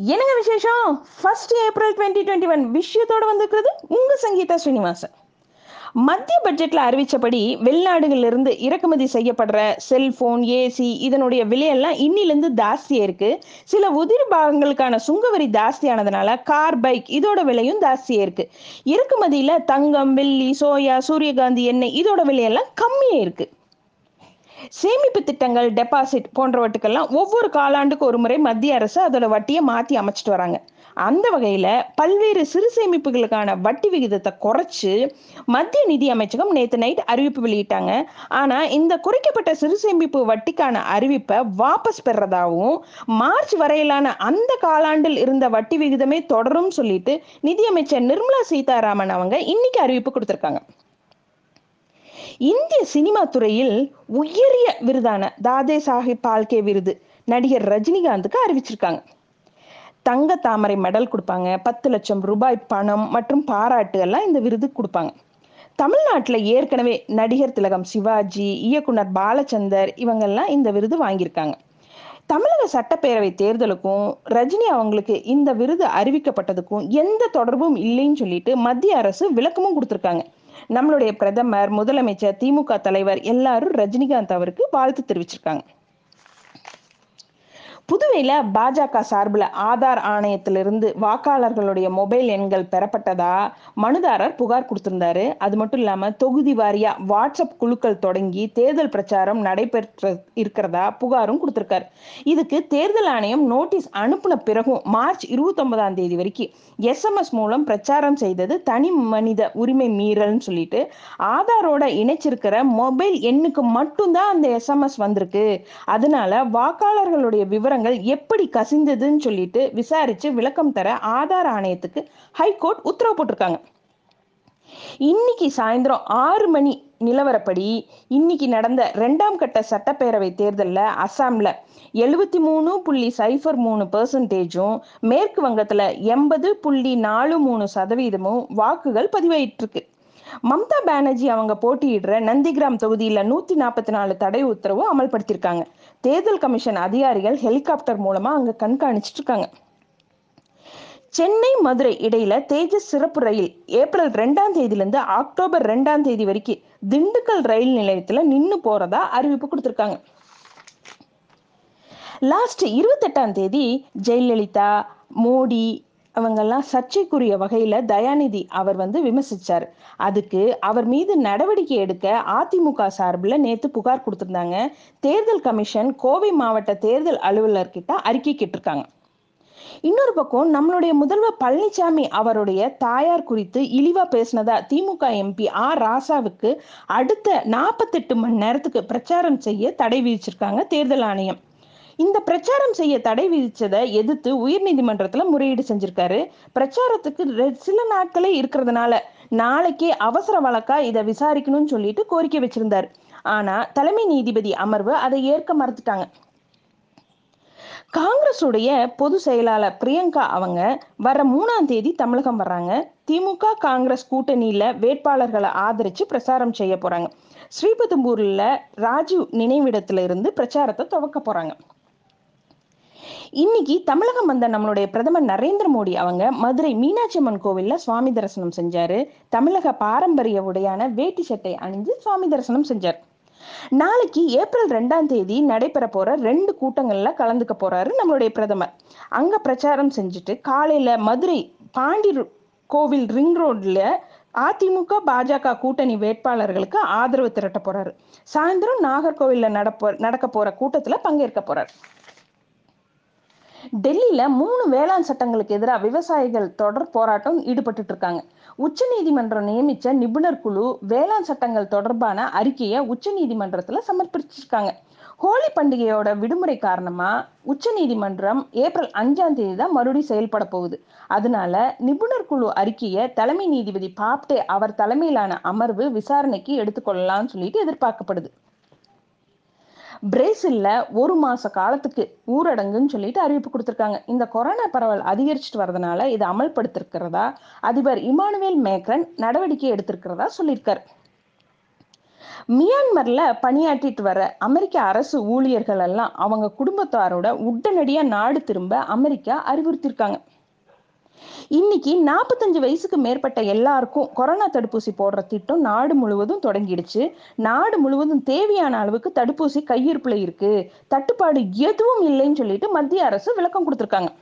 என்னங்க விசேஷம்? First April twenty twenty one விஷயத்தோட வந்திருக்கிறது உங்கள் சங்கீதா ஸ்ரீனிவாசன். மத்திய பட்ஜெட்டில் அறிவித்தபடி வெளிநாடுகளிலிருந்து இறக்குமதி செய்யப்படுற செல்ஃபோன் ஏசி இதனுடைய விலையெல்லாம் இன்னிலேருந்து ஜாஸ்தியாக இருக்குது சில உதிரி பாகங்களுக்கான சுங்கவரி ஜாஸ்தியானதுனால கார் பைக் இதோட விலையும் ஜாஸ்தியாக இருக்குது இறக்குமதியில் தங்கம் வெள்ளி சோயா சூரியகாந்தி எண்ணெய் இதோட விலையெல்லாம் கம்மியாக இருக்குது சேமிப்பு திட்டங்கள் டெபாசிட் போன்றவற்றுக்கெல்லாம் ஒவ்வொரு காலாண்டுக்கு ஒரு முறை மத்திய அரசு அதோட வட்டியை மாத்தி அமைச்சிட்டு வராங்க. அந்த வகையில பல்வேறு சிறு சேமிப்புகளுக்கான வட்டி விகிதத்தை குறைச்சு மத்திய நிதி அமைச்சகம் நேத்து நைட் அறிவிப்பு வெளியிட்டாங்க. ஆனா இந்த குறைக்கப்பட்ட சிறு சேமிப்பு வட்டிக்கான அறிவிப்பை வாபஸ் பெறதாகவும் மார்ச் வரையிலான அந்த காலாண்டில் இருந்த வட்டி விகிதமே தொடரும் சொல்லிட்டு நிதியமைச்சர் நிர்மலா சீதாராமன் அவங்க இன்னைக்கு அறிவிப்பு கொடுத்திருக்காங்க. இந்திய சினிமா துறையில் உயரிய விருதான தாதே சாஹிப் பால்கே விருது நடிகர் ரஜினிகாந்துக்கு அறிவிச்சிருக்காங்க. தங்க தாமரை மெடல் கொடுப்பாங்க பத்து லட்சம் ரூபாய் பணம் மற்றும் பாராட்டு எல்லாம் இந்த விருது கொடுப்பாங்க. தமிழ்நாட்டில் ஏற்கனவே நடிகர் திலகம் சிவாஜி இயக்குனர் பாலச்சந்தர் இவங்கெல்லாம் இந்த விருது வாங்கியிருக்காங்க. தமிழக சட்டப்பேரவை தேர்தலுக்கும் ரஜினி அவங்களுக்கு இந்த விருது அறிவிக்கப்பட்டதுக்கும் எந்த தொடர்பும் இல்லைன்னு சொல்லிட்டு மத்திய அரசு விளக்கமும் கொடுத்துருக்காங்க. நம்மளுடைய பிரதமர் முதலமைச்சர் திமுக தலைவர் எல்லாரும் ரஜினிகாந்த் அவருக்கு வாழ்த்து தெரிவிச்சிருக்காங்க. புதுவையில் பாஜக சார்பில் ஆதார் ஆணையத்திலிருந்து வாக்காளர்களுடைய மொபைல் எண்கள் பெறப்பட்டதா? மனுதாரர் புகார் கொடுத்திருந்தாரு. அது மட்டும் இல்லாமல் தொகுதி வாரியாக வாட்ஸ்அப் குழுக்கள் தொடங்கி தேர்தல் பிரச்சாரம் நடைபெற்ற இருக்கிறதா புகாரும் கொடுத்துருக்காரு. இதுக்கு தேர்தல் ஆணையம் நோட்டீஸ் அனுப்பின பிறகும் மார்ச் இருபத்தொன்பதாம் தேதி வரைக்கும் எஸ்எம்எஸ் மூலம் பிரச்சாரம் செய்தது தனி மனித உரிமை மீறல்னு சொல்லிட்டு ஆதாரோட இணைச்சிருக்கிற மொபைல் எண்ணுக்கு மட்டும்தான் அந்த எஸ்எம்எஸ் வந்திருக்கு. அதனால வாக்காளர்களுடைய விவரங்கள் எப்படி கசிந்ததுன்னு சொல்லிட்டு விசாரிச்சு விளக்கம் தர ஆதார் ஆணையத்துக்கு ஹைகோர்ட் உத்தரவு போட்டிருக்காங்க. இன்னைக்கு சாயந்தரம் ஆறு மணி நிலவரப்படி இன்னைக்கு நடந்த ரெண்டாம் கட்ட சட்டப்பேரவை தேர்தலில் அசாம்ல எழுபத்தி மூணு புள்ளி சைஃபர் மூணு பெர்சன்டேஜும் மேற்கு வங்கத்தில் எண்பது புள்ளி நாலு மூணு சதவீதமும் வாக்குகள் பதிவாயிட்டிருக்கு. மம்தா பானர்ஜி அவங்க போட்டியிடுற நந்திகிராம் தொகுதியில் நூற்றி நாற்பத்தி நாலு தடை உத்தரவு அமல்படுத்தியிருக்காங்க. தேர்தல் கமிஷன் அதிகாரிகள் ஹெலிகாப்டர் மூலமா அங்க கண்காணிச்சிட்டு இருக்காங்க சென்னை மதுரை இடையில தேஜஸ் சிறப்பு ரயில் ஏப்ரல் ரெண்டாம் தேதியிலிருந்து அக்டோபர் ரெண்டாம் தேதி வரைக்கும் திண்டுக்கல் ரயில் நிலையத்துல நின்று போறதா அறிவிப்பு கொடுத்துருக்காங்க. லாஸ்ட் இருபத்தெட்டாம் தேதி ஜெயலலிதா மோடி அவங்கெல்லாம் சர்ச்சைக்குரிய வகையில தயாநிதி அவர் வந்து விமர்சிச்சார். அதுக்கு அவர் மீது நடவடிக்கை எடுக்க அதிமுக சார்பில் நேத்து புகார் கொடுத்திருந்தாங்க. தேர்தல் கமிஷன் கோவை மாவட்ட தேர்தல் அலுவலர்கிட்ட அறிக்கை கேட்டிருக்காங்க. இன்னொரு பக்கம் நம்மளுடைய முதல்வர் பழனிசாமி அவருடைய தாயார் குறித்து இழிவா பேசினதா திமுக எம்பி ஆர் ராசாவுக்கு அடுத்த நாற்பத்தெட்டு மணி நேரத்துக்கு பிரச்சாரம் செய்ய தடை விதிச்சிருக்காங்க தேர்தல் ஆணையம். இந்த பிரச்சாரம் செய்ய தடை விதிச்சதை எதிர்த்து உயர்நீதிமன்றத்துல முறையீடு செஞ்சிருக்காரு. பிரச்சாரத்துக்கு சில நாட்களே இருக்கிறதுனால நாளைக்கே அவசர வழக்கா இதை விசாரிக்கணும்னு சொல்லிட்டு கோரிக்கை வச்சிருந்தாரு. ஆனா தலைமை நீதிபதி அமர்வு அதை ஏற்க மறுத்துட்டாங்க. காங்கிரஸுடைய பொது செயலாளர் பிரியங்கா அவங்க வர மூணாம் தேதி தமிழகம் வர்றாங்க. திமுக காங்கிரஸ் கூட்டணியில வேட்பாளர்களை ஆதரிச்சு பிரச்சாரம் செய்ய போறாங்க. ஸ்ரீபெரும்பூர்ல ராஜீவ் நினைவிடத்துல இருந்து பிரச்சாரத்தை துவக்க போறாங்க. இன்னைக்கு தமிழகம் வந்த நம்மளுடைய பிரதமர் நரேந்திர மோடி அவங்க மதுரை மீனாட்சி அம்மன் கோவில்ல சுவாமி தரிசனம் செஞ்சாரு. தமிழக பாரம்பரிய உடையான வேட்டி சட்டை அணிஞ்சு சுவாமி தரிசனம் செஞ்சார். நாளைக்கு ஏப்ரல் ரெண்டாம் தேதி நடைபெற போற ரெண்டு கூட்டங்கள்ல கலந்துக்க போறாரு நம்மளுடைய பிரதமர். அங்க பிரச்சாரம் செஞ்சுட்டு காலையில மதுரை பாண்டி கோவில் ரிங் ரோட்ல அதிமுக பாஜக கூட்டணி வேட்பாளர்களுக்கு ஆதரவு திரட்ட போறாரு. சாயந்தரம் நாகர்கோவில்ல நடப்போ நடக்க போற கூட்டத்துல பங்கேற்க போறாரு. டெல்லியில மூணு வேளாண் சட்டங்களுக்கு எதிராக விவசாயிகள் தொடர் போராட்டம் ஈடுபட்டு இருக்காங்க. உச்ச நீதிமன்றம் நியமிச்ச நிபுணர் குழு வேளாண் சட்டங்கள் தொடர்பான அறிக்கையை உச்ச நீதிமன்றத்துல சமர்ப்பிச்சிருக்காங்க. ஹோலி பண்டிகையோட விடுமுறை காரணமா உச்ச நீதிமன்றம் ஏப்ரல் அஞ்சாம் தேதி தான் மறுபடியும் செயல்பட போகுது. அதனால நிபுணர் குழு அறிக்கையை தலைமை நீதிபதி பாப்டே அவர் தலைமையிலான அமர்வு விசாரணைக்கு எடுத்துக்கொள்ளலாம்னு சொல்லிட்டு எதிர்பார்க்கப்படுது. பிரேசில்ல ஒரு மாச காலத்துக்கு ஊரடங்குன்னு சொல்லிட்டு அறிவிப்பு கொடுத்திருக்காங்க. இந்த கொரோனா பரவல் அதிகரிச்சுட்டு வரதுனால இதை அமல்படுத்திருக்கிறதா? அதிபர் இமானுவேல் மேக்ரன் நடவடிக்கை எடுத்திருக்கிறதா சொல்லியிருக்காரு. மியான்மர்ல பணியாற்றிட்டு வர அமெரிக்க அரசு ஊழியர்கள் எல்லாம் அவங்க குடும்பத்தாரோட உடனடியா நாடு திரும்ப அமெரிக்கா அறிவுறுத்தியிருக்காங்க. இன்னைக்கு நாற்பத்தஞ்சு வயசுக்கு மேற்பட்ட எல்லாருக்கும் கொரோனா தடுப்பூசி போடுற திட்டம் நாடு முழுவதும் தொடங்கிடுச்சு. நாடு முழுவதும் தேவையான அளவுக்கு தடுப்பூசி கையிருப்புல இருக்கு. தட்டுப்பாடு எதுவும் இல்லைன்னு சொல்லிட்டு மத்திய அரசு விளக்கம் கொடுத்துருக்காங்க.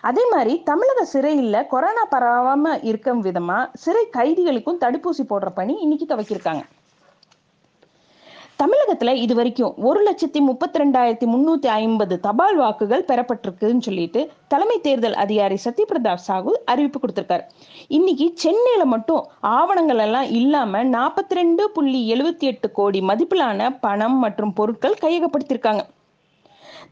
அதே மாதிரி தமிழக சிறையில் கொரோனா பரவாம இருக்கும் விதமா சிறை கைதிகளுக்கும் தடுப்பூசி போடுற பணி இன்னைக்கு துவக்கியிருக்காங்க. தமிழகத்துல இது வரைக்கும் ஒரு லட்சத்தி முப்பத்தி ரெண்டாயிரத்தி முன்னூத்தி ஐம்பது தபால் வாக்குகள் பெறப்பட்டிருக்குன்னு சொல்லிட்டு தலைமை தேர்தல் அதிகாரி சத்யபிரதா சாகு அறிவிப்பு கொடுத்திருக்காரு. இன்னைக்கு சென்னையில மட்டும் ஆவணங்கள் எல்லாம் இல்லாம நாற்பத்தி ரெண்டு புள்ளி எழுபத்தி எட்டு கோடி மதிப்பிலான பணம் மற்றும் பொருட்கள் கையகப்படுத்தியிருக்காங்க.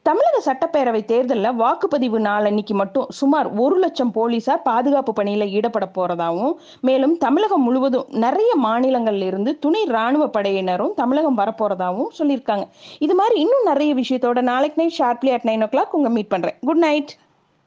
தமிழக சட்டப்பேரவை தேர்தலில் வாக்குப்பதிவு நாள் அன்னைக்கு மட்டும் சுமார் ஒரு லட்சம் போலீசார் பாதுகாப்பு பணியில ஈடுபட போறதாகவும் மேலும் தமிழகம் முழுவதும் நிறைய மாநிலங்கள்ல இருந்து துணை ராணுவ படையினரும் தமிழகம் வரப்போறதாகவும் சொல்லியிருக்காங்க. இது மாதிரி இன்னும் நிறைய விஷயத்தோட நாளைக்கு night sharply at nine o'clock உங்க மீட் பண்றேன். Good night